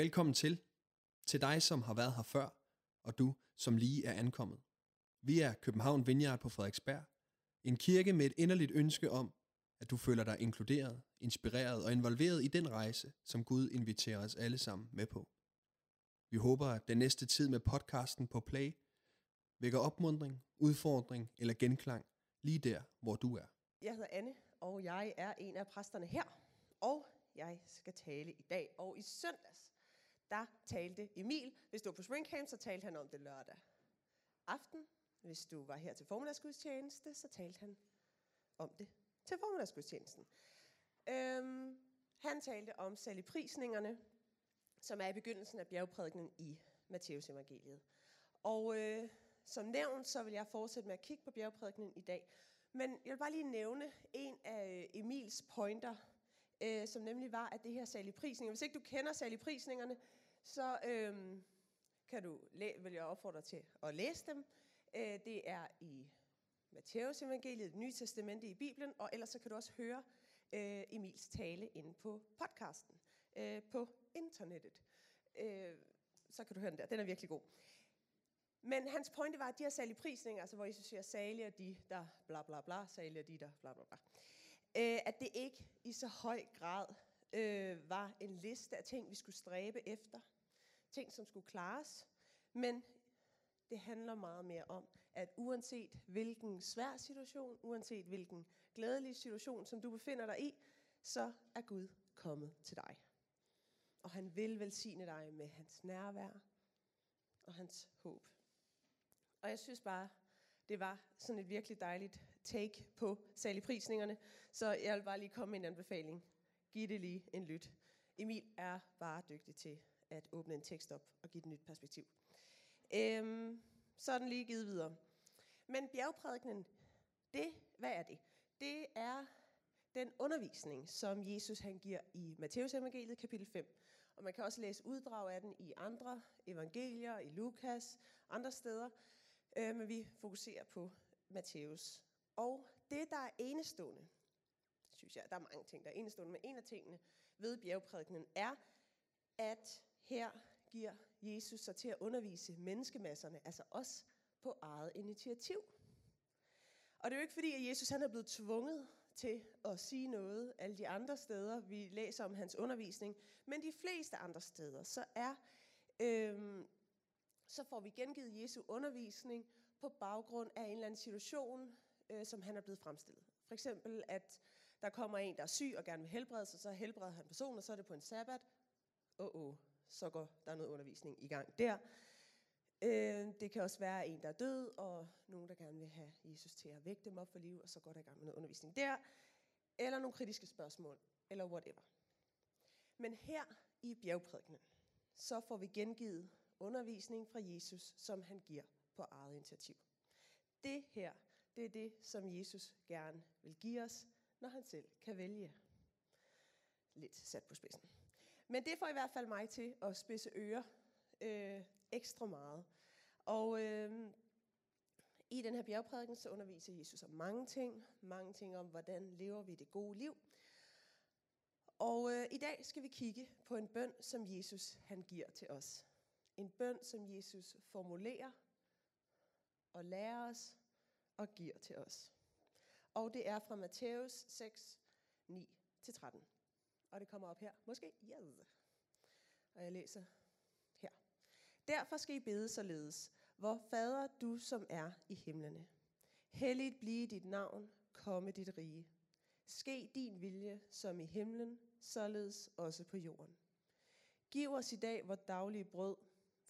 Velkommen til. Til dig, som har været her før, og du, som lige er ankommet. Vi er København Vineyard på Frederiksberg. En kirke med et inderligt ønske om, at du føler dig inkluderet, inspireret og involveret i den rejse, som Gud inviterer os alle sammen med på. Vi håber, at den næste tid med podcasten på Play vækker opmundring, udfordring eller genklang lige der, hvor du er. Jeg hedder Anne, og jeg er en af præsterne her. Og jeg skal tale i dag. Og i søndags, der talte Emil. Hvis du var på springcamp, så talte han om det lørdag aften. Hvis du var her til formiddagsgudstjeneste, så talte han om det til formiddagsgudstjenesten. Øhm, han talte om saligprisningerne, som er i begyndelsen af bjergprædikkenen i Matteus evangeliet. Og øh, som nævnt, så vil jeg fortsætte med at kigge på bjergprædikkenen i dag. Men jeg vil bare lige nævne en af øh, Emils pointer, øh, som nemlig var, at det her saligprisninger, hvis ikke du kender saligprisningerne, så øhm, kan du, vil jeg opfordre dig til at læse dem. Øh, det er i Matteus evangeliet, det nye testamente i Bibelen, og ellers så kan du også høre øh, Emils tale inde på podcasten øh, på internettet. Øh, så kan du høre den der, den er virkelig god. Men hans pointe var, at de her saligprisninger, altså hvor Jesus siger, salige er de, der bla bla bla, salige er de, der bla bla bla. Øh, at det ikke i så høj grad øh, var en liste af ting, vi skulle stræbe efter. Ting, som skulle klares. Men det handler meget mere om, at uanset hvilken svær situation, uanset hvilken glædelig situation, som du befinder dig i, så er Gud kommet til dig. Og han vil velsigne dig med hans nærvær og hans håb. Og jeg synes bare, det var sådan et virkelig dejligt take på saligprisningerne. Så jeg vil bare lige komme med en anbefaling. Giv det lige en lyt. Emil er bare dygtig til at åbne en tekst op og give et nyt perspektiv. Øhm, så er den lige givet videre. Men bjergprædikenen, det, hvad er det? Det er den undervisning, som Jesus han giver i Matteus evangeliet kapitel 5. Og man kan også læse uddrag af den i andre evangelier, i Lukas, andre steder. Øh, men vi fokuserer på Matteus. Og det, der er enestående, synes jeg, der er mange ting, der er enestående, men en af tingene ved bjergprædikenen er, at her giver Jesus sig til at undervise menneskemasserne, altså os, på eget initiativ. Og det er jo ikke fordi, at Jesus han er blevet tvunget til at sige noget alle de andre steder, vi læser om hans undervisning, men de fleste andre steder, så er øhm, så får vi gengivet Jesu undervisning på baggrund af en eller anden situation, øh, som han er blevet fremstillet. For eksempel, at der kommer en, der er syg og gerne vil helbrede sig, så helbreder han personen, og så er det på en sabbat. Åh, oh, oh, så går der noget undervisning i gang der. Øh, det kan også være en, der er død, og nogen, der gerne vil have Jesus til at vække dem op for liv, og så går der i gang med noget undervisning der. Eller nogle kritiske spørgsmål, eller whatever. Men her i bjergprædikenen, så får vi gengivet undervisning fra Jesus, som han giver på eget initiativ. Det her, det er det, som Jesus gerne vil give os, når han selv kan vælge. Lidt sat på spidsen. Men det får i hvert fald mig til at spidse ører øh, ekstra meget. Og øh, i den her bjergprædiken, så underviser Jesus om mange ting. Mange ting om, hvordan lever vi det gode liv. Og øh, i dag skal vi kigge på en bøn, som Jesus han giver til os. En bøn, som Jesus formulerer og lærer os og giver til os. Og det er fra Matthæus 6, 9-13. Og det kommer op her. Måske? Yes. Og jeg læser her. Derfor skal I bede således. Hvor fader du, som er i himlene. Helligt blive dit navn, komme dit rige. Ske din vilje, som i himlen, således også på jorden. Giv os i dag vores daglige brød,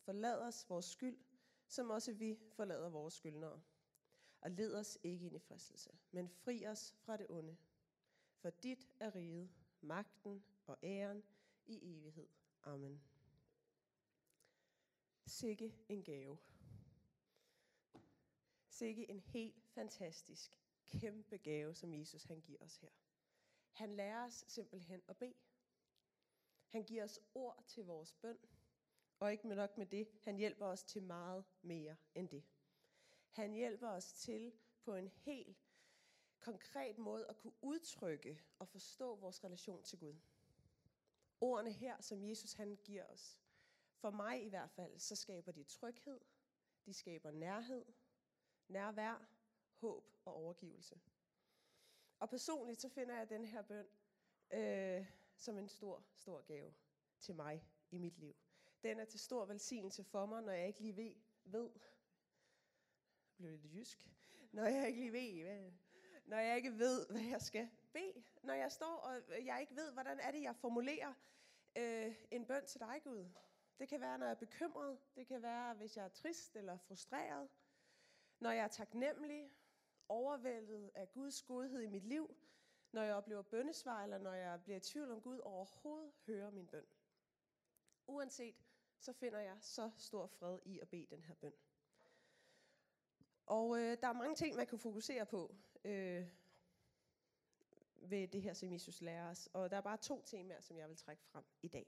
Forlad os vores skyld, som også vi forlader vores skyldnere. Og led os ikke ind i fristelse, men fri os fra det onde. For dit er riget, magten og æren i evighed. Amen. Sikke en gave. Sikke en helt fantastisk, kæmpe gave, som Jesus han giver os her. Han lærer os simpelthen at bede. Han giver os ord til vores bøn. Og ikke med nok med det, han hjælper os til meget mere end det. Han hjælper os til på en helt konkret måde at kunne udtrykke og forstå vores relation til Gud. Ordene her, som Jesus han giver os, for mig i hvert fald, så skaber de tryghed, de skaber nærhed, nærvær, håb og overgivelse. Og personligt så finder jeg den her bøn øh, som en stor, stor gave til mig i mit liv. Den er til stor velsignelse for mig, når jeg ikke lige ved, ved blev lidt jysk, når jeg ikke lige ved, hvad, når jeg ikke ved, hvad jeg skal bede, når jeg står og jeg ikke ved, hvordan er det, jeg formulerer øh, en bøn til dig, Gud. Det kan være, når jeg er bekymret. Det kan være, hvis jeg er trist eller frustreret. Når jeg er taknemmelig, overvældet af Guds godhed i mit liv. Når jeg oplever bøndesvar, eller når jeg bliver i tvivl om Gud overhovedet hører min bøn. Uanset, så finder jeg så stor fred i at bede den her bøn. Og øh, der er mange ting, man kan fokusere på øh, ved det her, som Jesus lærer os. Og der er bare to temaer, som jeg vil trække frem i dag.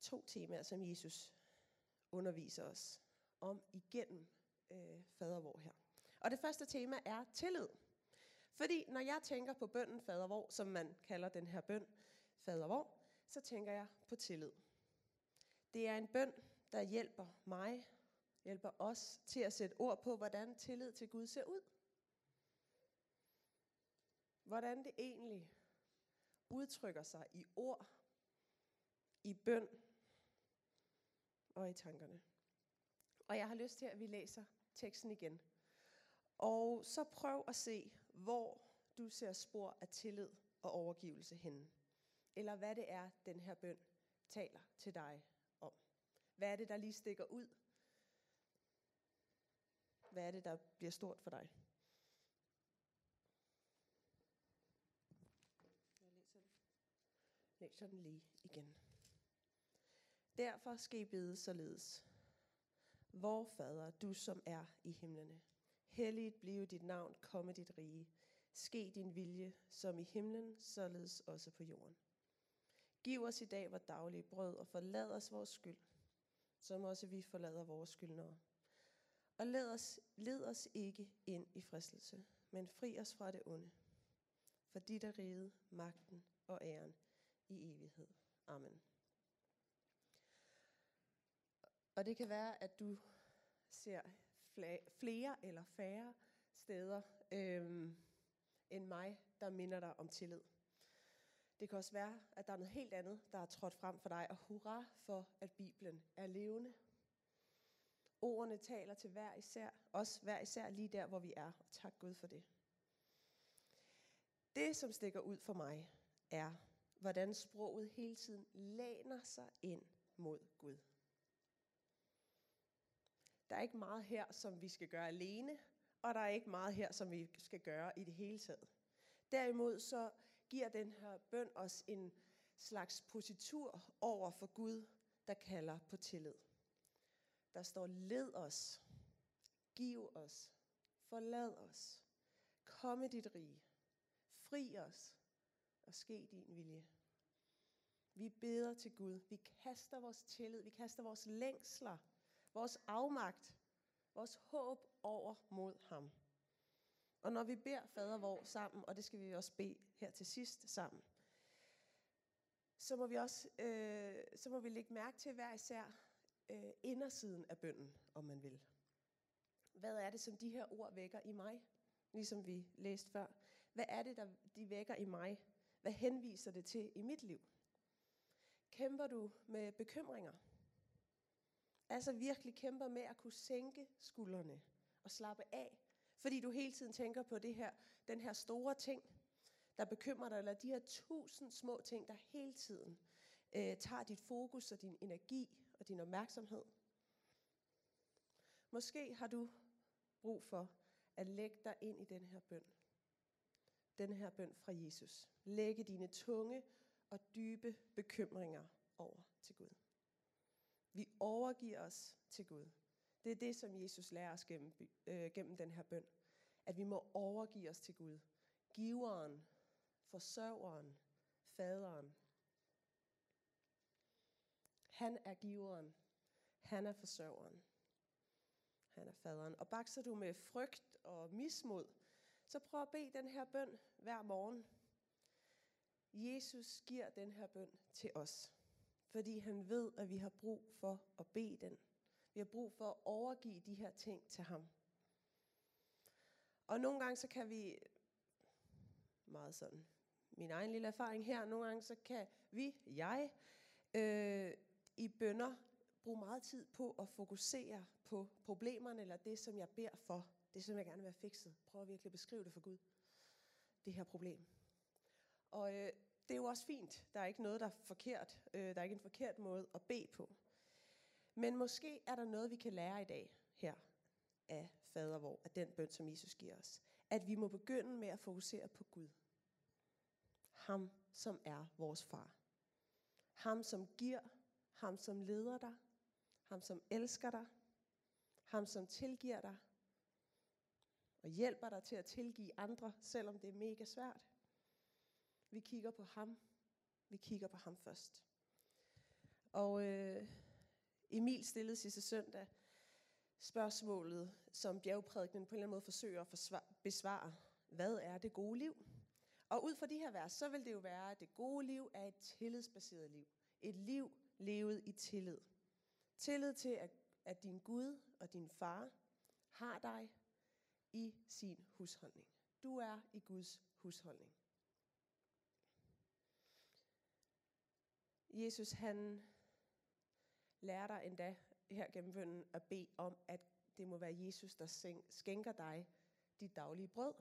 To temaer, som Jesus underviser os om igennem øh, fadervor her. Og det første tema er tillid. Fordi når jeg tænker på bønden fadervor, som man kalder den her bøn fadervor, så tænker jeg på tillid. Det er en bøn, der hjælper mig, hjælper os til at sætte ord på, hvordan tillid til Gud ser ud. Hvordan det egentlig udtrykker sig i ord, i bøn og i tankerne. Og jeg har lyst til, at vi læser teksten igen. Og så prøv at se, hvor du ser spor af tillid og overgivelse henne. Eller hvad det er, den her bøn taler til dig om. Hvad er det, der lige stikker ud? Hvad er det, der bliver stort for dig? Jeg læser den lige igen. Derfor skal I bede således. Vor Fader, du som er i himlene. Helligt blive dit navn, komme dit rige. Ske din vilje, som i himlen, således også på jorden. Giv os i dag vores daglige brød, og forlad os vores skyld, som også vi forlader vores skyldnere. Og led os, led os ikke ind i fristelse, men fri os fra det onde. For dit er riget, magten og æren i evighed. Amen. Og det kan være, at du ser flere eller færre steder øhm, end mig, der minder dig om tillid. Det kan også være, at der er noget helt andet, der er trådt frem for dig, og hurra for, at Bibelen er levende. Ordene taler til hver især, også hver især lige der, hvor vi er, og tak Gud for det. Det, som stikker ud for mig, er, hvordan sproget hele tiden læner sig ind mod Gud. Der er ikke meget her, som vi skal gøre alene, og der er ikke meget her, som vi skal gøre i det hele taget. Derimod så giver den her bøn os en slags positur over for Gud, der kalder på tillid. Der står, led os, giv os, forlad os, kom i dit rige, fri os og ske din vilje. Vi beder til Gud, vi kaster vores tillid, vi kaster vores længsler, vores afmagt, vores håb over mod ham. Og når vi beder fader vor sammen, og det skal vi også bede her til sidst sammen, så må vi også øh, så må vi lægge mærke til hver især øh, indersiden af bønden, om man vil. Hvad er det, som de her ord vækker i mig? Ligesom vi læste før. Hvad er det, der de vækker i mig? Hvad henviser det til i mit liv? Kæmper du med bekymringer? Altså virkelig kæmper med at kunne sænke skuldrene og slappe af, fordi du hele tiden tænker på det her, den her store ting, der bekymrer dig, eller de her tusind små ting, der hele tiden øh, tager dit fokus og din energi og din opmærksomhed. Måske har du brug for at lægge dig ind i den her bøn. Den her bøn fra Jesus. Lægge dine tunge og dybe bekymringer over til Gud. Vi overgiver os til Gud. Det er det, som Jesus lærer os gennem, øh, gennem den her bøn. At vi må overgive os til Gud. Giveren, forsørgeren, faderen. Han er giveren. Han er forsørgeren. Han er faderen. Og bakser du med frygt og mismod, så prøv at bede den her bøn hver morgen. Jesus giver den her bøn til os, fordi han ved, at vi har brug for at bede den. Vi har brug for at overgive de her ting til ham. Og nogle gange så kan vi, meget sådan, min egen lille erfaring her, nogle gange så kan vi, jeg, øh, i bønder bruge meget tid på at fokusere på problemerne, eller det, som jeg beder for, det, synes jeg gerne vil have fikset. Prøv at virkelig beskrive det for Gud, det her problem. Og øh, det er jo også fint. Der er ikke noget, der er forkert. Øh, der er ikke en forkert måde at bede på. Men måske er der noget, vi kan lære i dag her af fader vor, af den bøn, som Jesus giver os. At vi må begynde med at fokusere på Gud. Ham, som er vores far. Ham, som giver. Ham, som leder dig. Ham, som elsker dig. Ham, som tilgiver dig. Og hjælper dig til at tilgive andre, selvom det er mega svært. Vi kigger på ham. Vi kigger på ham først. Og øh, Emil stillede sidste søndag spørgsmålet, som bjergprædikken på en eller anden måde forsøger at forsvare, besvare. Hvad er det gode liv? Og ud fra de her vers, så vil det jo være, at det gode liv er et tillidsbaseret liv. Et liv levet i tillid. Tillid til, at, at din Gud og din far har dig i sin husholdning. Du er i Guds husholdning. Jesus han lærer dig endda her gennem bønden at bede om, at det må være Jesus, der skænker dig dit daglige brød.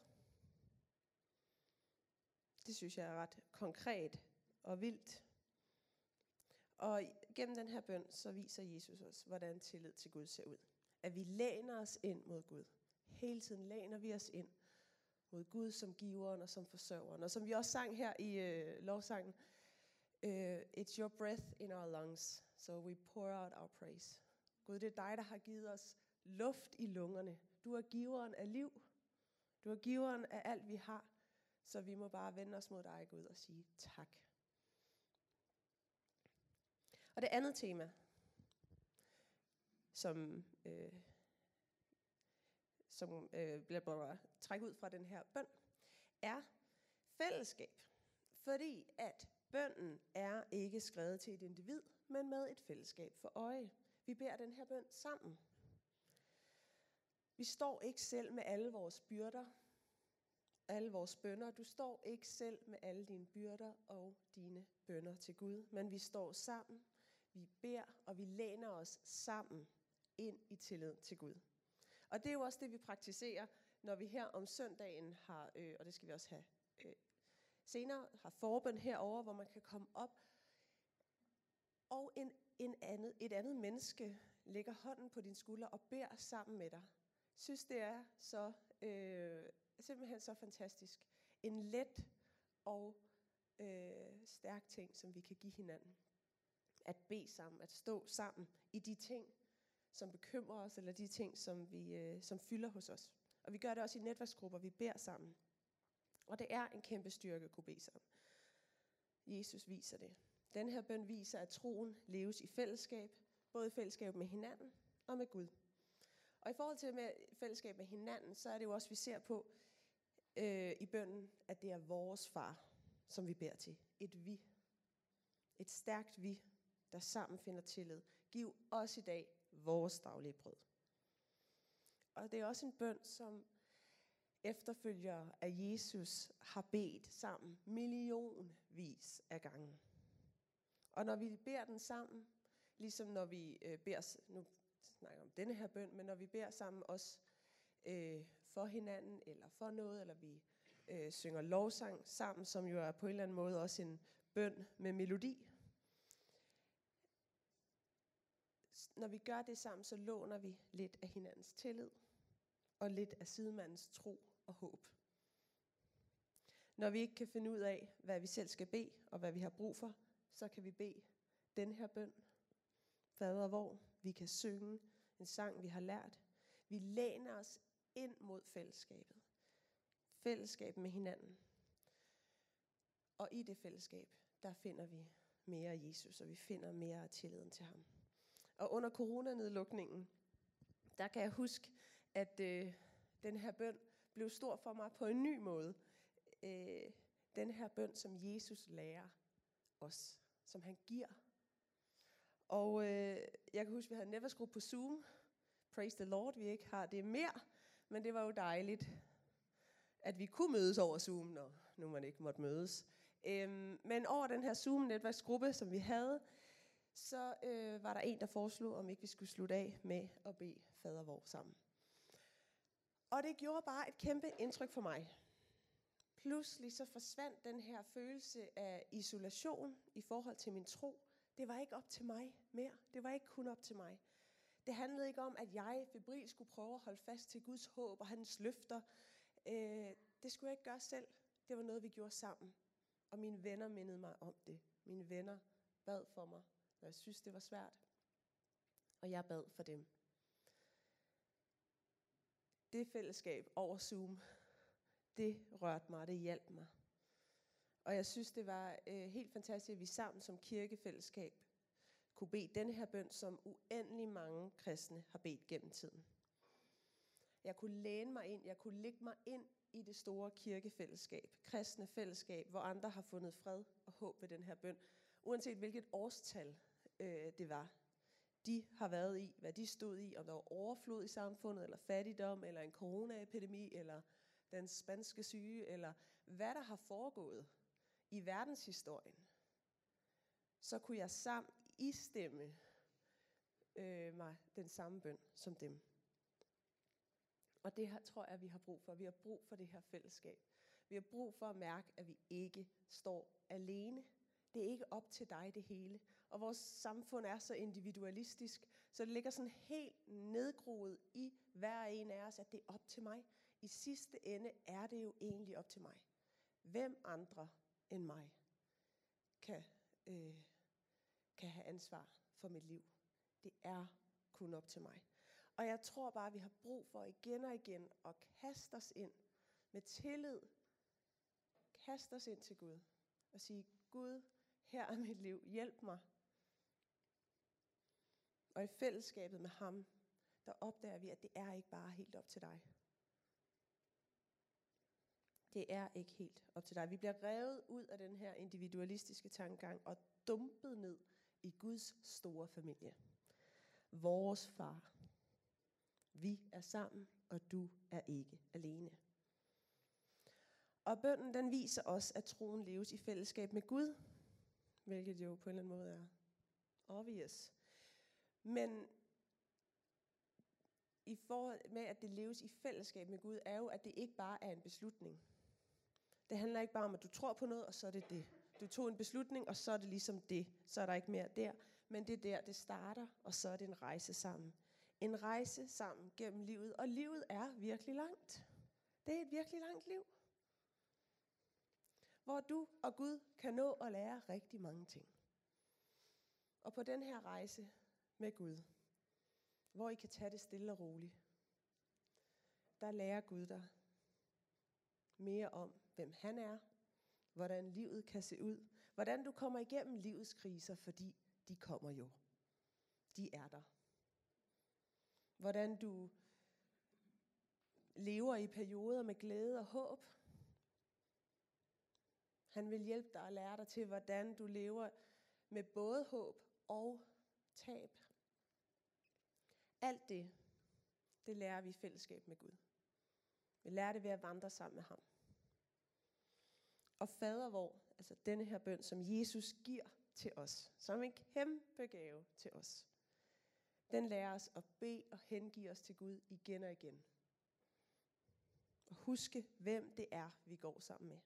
Det synes jeg er ret konkret og vildt. Og gennem den her bøn, så viser Jesus os, hvordan tillid til Gud ser ud. At vi læner os ind mod Gud. Hele tiden læner vi os ind mod Gud som giveren og som forsørgeren. Og som vi også sang her i øh, lovsangen, øh, It's your breath in our lungs, so we pour out our praise. Gud, det er dig, der har givet os luft i lungerne. Du er giveren af liv. Du er giveren af alt, vi har. Så vi må bare vende os mod dig, Gud, og sige tak. Og det andet tema, som, øh, som øh, bliver trækket ud fra den her bøn, er fællesskab. Fordi at bønnen er ikke skrevet til et individ, men med et fællesskab for øje. Vi bærer den her bøn sammen. Vi står ikke selv med alle vores byrder, alle vores bønder. Du står ikke selv med alle dine byrder og dine bønder til Gud, men vi står sammen, vi beder, og vi læner os sammen ind i tillid til Gud. Og det er jo også det, vi praktiserer, når vi her om søndagen har, øh, og det skal vi også have øh, senere, har forbøn herover, hvor man kan komme op, og en, en andet, et andet menneske lægger hånden på din skulder og beder sammen med dig. Synes det er så øh, simpelthen så fantastisk. En let og øh, stærk ting, som vi kan give hinanden. At bede sammen, at stå sammen i de ting, som bekymrer os, eller de ting, som, vi, øh, som fylder hos os. Og vi gør det også i netværksgrupper, vi beder sammen. Og det er en kæmpe styrke at kunne bede sammen. Jesus viser det. Den her bøn viser, at troen leves i fællesskab, både i fællesskab med hinanden og med Gud. Og i forhold til med fællesskab med hinanden, så er det jo også, vi ser på øh, i bønnen, at det er vores far, som vi beder til. Et vi. Et stærkt vi, der sammen finder tillid. Giv os i dag vores daglige brød. Og det er også en bøn, som efterfølgere af Jesus har bedt sammen millionvis af gange. Og når vi beder den sammen, ligesom når vi øh, beder, nu snakker om denne her bøn, men når vi beder sammen også øh, for hinanden, eller for noget, eller vi øh, synger lovsang sammen, som jo er på en eller anden måde også en bøn med melodi. Når vi gør det sammen, så låner vi lidt af hinandens tillid, og lidt af sidemandens tro og håb. Når vi ikke kan finde ud af, hvad vi selv skal bede, og hvad vi har brug for, så kan vi bede den her bøn. Fader, hvor vi kan synge en sang, vi har lært. Vi læner os ind mod fællesskabet. Fællesskab med hinanden. Og i det fællesskab, der finder vi mere af Jesus, og vi finder mere af tilliden til ham. Og under coronanedlukningen, der kan jeg huske, at øh, den her bøn blev stor for mig på en ny måde. Øh, den her bøn, som Jesus lærer os, som han giver. Og øh, jeg kan huske, at vi havde Neverskrup på Zoom. Praise the Lord, vi ikke har det mere. Men det var jo dejligt, at vi kunne mødes over Zoom, når nu man ikke måtte mødes. Øhm, men over den her Zoom-netværksgruppe, som vi havde, så øh, var der en, der foreslog, om ikke vi skulle slutte af med at bede fader vor sammen. Og det gjorde bare et kæmpe indtryk for mig. Pludselig så forsvandt den her følelse af isolation i forhold til min tro. Det var ikke op til mig mere. Det var ikke kun op til mig. Det handlede ikke om, at jeg febril skulle prøve at holde fast til Guds håb og hans løfter. Øh, det skulle jeg ikke gøre selv. Det var noget, vi gjorde sammen. Og mine venner mindede mig om det. Mine venner bad for mig, når jeg synes, det var svært. Og jeg bad for dem. Det fællesskab over Zoom, det rørte mig, det hjalp mig. Og jeg synes, det var øh, helt fantastisk, at vi sammen som kirkefællesskab kunne bede den her bøn, som uendelig mange kristne har bedt gennem tiden. Jeg kunne læne mig ind, jeg kunne lægge mig ind i det store kirkefællesskab, kristne fællesskab, hvor andre har fundet fred og håb ved den her bøn, uanset hvilket årstal øh, det var, de har været i, hvad de stod i, om der var overflod i samfundet, eller fattigdom, eller en coronaepidemi, eller den spanske syge, eller hvad der har foregået i verdenshistorien, så kunne jeg sammen istemme øh, mig den samme bøn som dem. Og det her tror jeg, vi har brug for. Vi har brug for det her fællesskab. Vi har brug for at mærke, at vi ikke står alene. Det er ikke op til dig det hele. Og vores samfund er så individualistisk, så det ligger sådan helt nedgroet i hver en af os, at det er op til mig. I sidste ende er det jo egentlig op til mig. Hvem andre end mig kan, øh, kan have ansvar for mit liv? Det er kun op til mig. Og jeg tror bare, at vi har brug for igen og igen at kaste os ind med tillid. Kaste os ind til Gud og sige, Gud, her er mit liv, hjælp mig. Og i fællesskabet med ham, der opdager vi, at det er ikke bare helt op til dig. Det er ikke helt op til dig. Vi bliver revet ud af den her individualistiske tankegang og dumpet ned i Guds store familie. Vores far. Vi er sammen, og du er ikke alene. Og bønden den viser os, at troen leves i fællesskab med Gud, hvilket jo på en eller anden måde er obvious. Men i forhold med, at det leves i fællesskab med Gud, er jo, at det ikke bare er en beslutning. Det handler ikke bare om, at du tror på noget, og så er det det. Du tog en beslutning, og så er det ligesom det. Så er der ikke mere der. Men det er der, det starter, og så er det en rejse sammen. En rejse sammen gennem livet. Og livet er virkelig langt. Det er et virkelig langt liv. Hvor du og Gud kan nå at lære rigtig mange ting. Og på den her rejse med Gud, hvor I kan tage det stille og roligt, der lærer Gud dig mere om, hvem han er, hvordan livet kan se ud, hvordan du kommer igennem livets kriser, fordi de kommer jo. De er der. Hvordan du lever i perioder med glæde og håb. Han vil hjælpe dig og lære dig til, hvordan du lever med både håb og tab. Alt det, det lærer vi i fællesskab med Gud. Vi lærer det ved at vandre sammen med ham. Og fader vor, altså denne her bøn, som Jesus giver til os, som en kæmpe gave til os, den lærer os at bede og hengive os til Gud igen og igen. Og huske, hvem det er, vi går sammen med.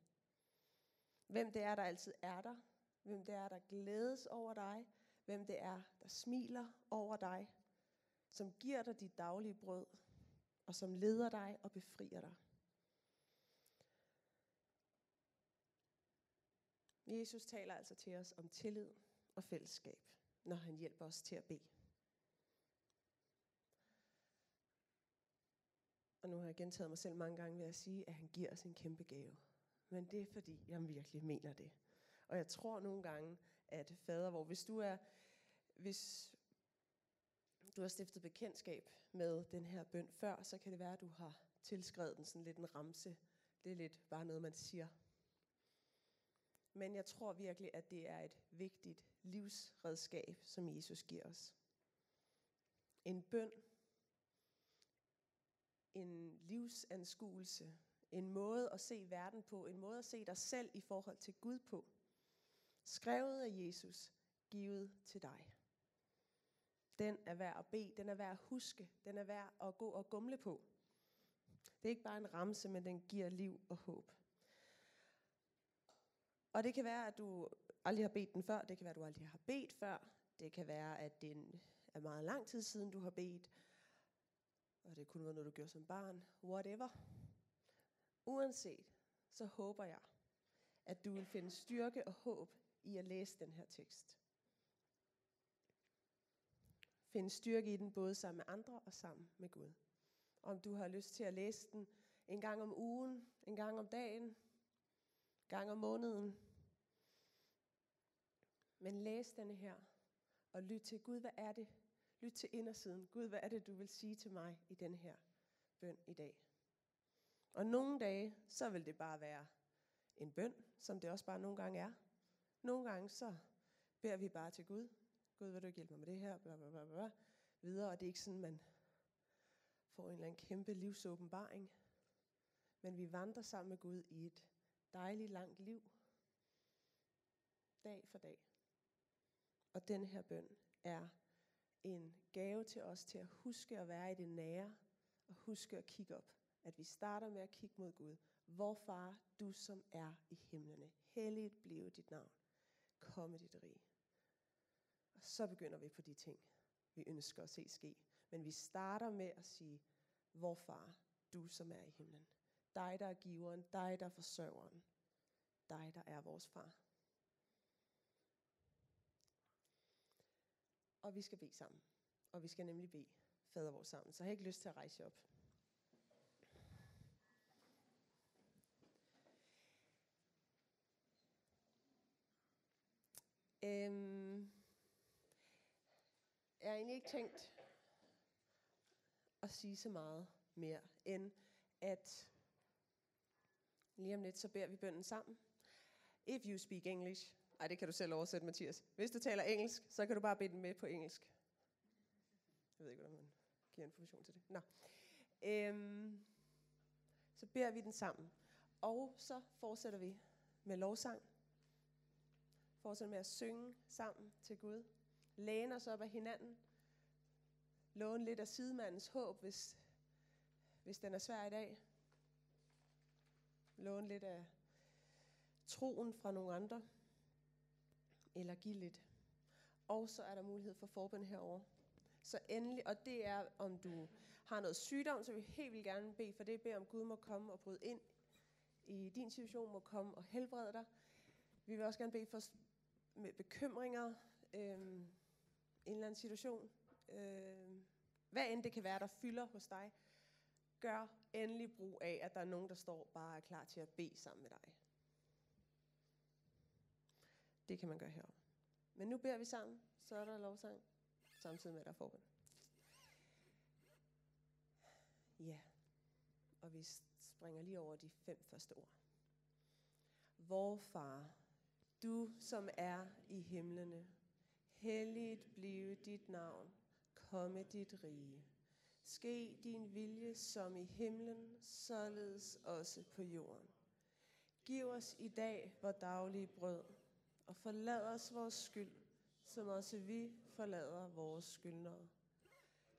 Hvem det er, der altid er der. Hvem det er, der glædes over dig. Hvem det er, der smiler over dig. Som giver dig dit daglige brød. Og som leder dig og befrier dig. Jesus taler altså til os om tillid og fællesskab, når han hjælper os til at bede. Og nu har jeg gentaget mig selv mange gange ved at sige, at han giver os en kæmpe gave. Men det er fordi, jeg virkelig mener det. Og jeg tror nogle gange, at fader, hvor hvis du er, hvis du har stiftet bekendtskab med den her bøn før, så kan det være, at du har tilskrevet den sådan lidt en ramse. Det er lidt bare noget, man siger. Men jeg tror virkelig, at det er et vigtigt livsredskab, som Jesus giver os. En bøn, en livsanskuelse, en måde at se verden på, en måde at se dig selv i forhold til Gud på. Skrevet af Jesus, givet til dig. Den er værd at bede, den er værd at huske, den er værd at gå og gumle på. Det er ikke bare en ramse, men den giver liv og håb. Og det kan være, at du aldrig har bedt den før, det kan være, at du aldrig har bedt før, det kan være, at det er meget lang tid siden, du har bedt, og det kunne være noget, du gjorde som barn, whatever. Uanset, så håber jeg, at du vil finde styrke og håb i at læse den her tekst. Finde styrke i den både sammen med andre og sammen med Gud. Om du har lyst til at læse den en gang om ugen, en gang om dagen, en gang om måneden. Men læs denne her, og lyt til Gud, hvad er det? Lyt til indersiden. Gud, hvad er det, du vil sige til mig i den her bøn i dag? Og nogle dage, så vil det bare være en bøn, som det også bare nogle gange er. Nogle gange så beder vi bare til Gud. Gud, vil du ikke hjælpe mig med det her? Bla, bla, bla, bla. Videre, og det er ikke sådan, man får en eller anden kæmpe livsåbenbaring. Men vi vandrer sammen med Gud i et dejligt langt liv. Dag for dag. Og den her bøn er en gave til os til at huske at være i det nære, og huske at kigge op. At vi starter med at kigge mod Gud. Hvor far, du som er i himlene, helligt blive dit navn. Komme dit rige. Så begynder vi på de ting, vi ønsker at se ske. Men vi starter med at sige, hvor far, du som er i himlen. Dig, der er giveren, dig, der er forsørgeren. Dig, der er vores far. Og vi skal bede sammen. Og vi skal nemlig bede fader vores sammen. Så jeg har ikke lyst til at rejse op. Øhm, jeg har egentlig ikke tænkt at sige så meget mere, end at lige om lidt, så beder vi bønden sammen. If you speak English, ej, det kan du selv oversætte, Mathias. Hvis du taler engelsk, så kan du bare bede den med på engelsk. Jeg ved ikke, hvordan man giver information til det. Nå. Øhm, så beder vi den sammen. Og så fortsætter vi med lovsang. Fortsætter med at synge sammen til Gud. Læne os op af hinanden. Låne lidt af sidemandens håb, hvis, hvis den er svær i dag. Låne lidt af troen fra nogle andre. Eller give lidt. Og så er der mulighed for forbøn herover. Så endelig, og det er, om du har noget sygdom, så vil vi helt vil gerne bede for det. Bede om Gud må komme og bryde ind i din situation, må komme og helbrede dig. Vi vil også gerne bede for med bekymringer, øhm, en eller anden situation, øh, hvad end det kan være, der fylder hos dig, gør endelig brug af, at der er nogen, der står bare er klar til at bede sammen med dig. Det kan man gøre heroppe. Men nu beder vi sammen, så er der lovsang, samtidig med, at der er forbund. Ja, og vi springer lige over de fem første ord. Vor far, du som er i himlene, helligt blive dit navn, komme dit rige. Ske din vilje som i himlen, således også på jorden. Giv os i dag vores daglige brød, og forlad os vores skyld, som også vi forlader vores skyldnere.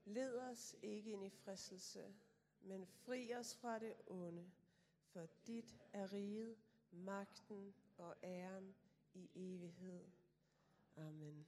Led os ikke ind i fristelse, men fri os fra det onde, for dit er riget, magten og æren i evighed. Amen.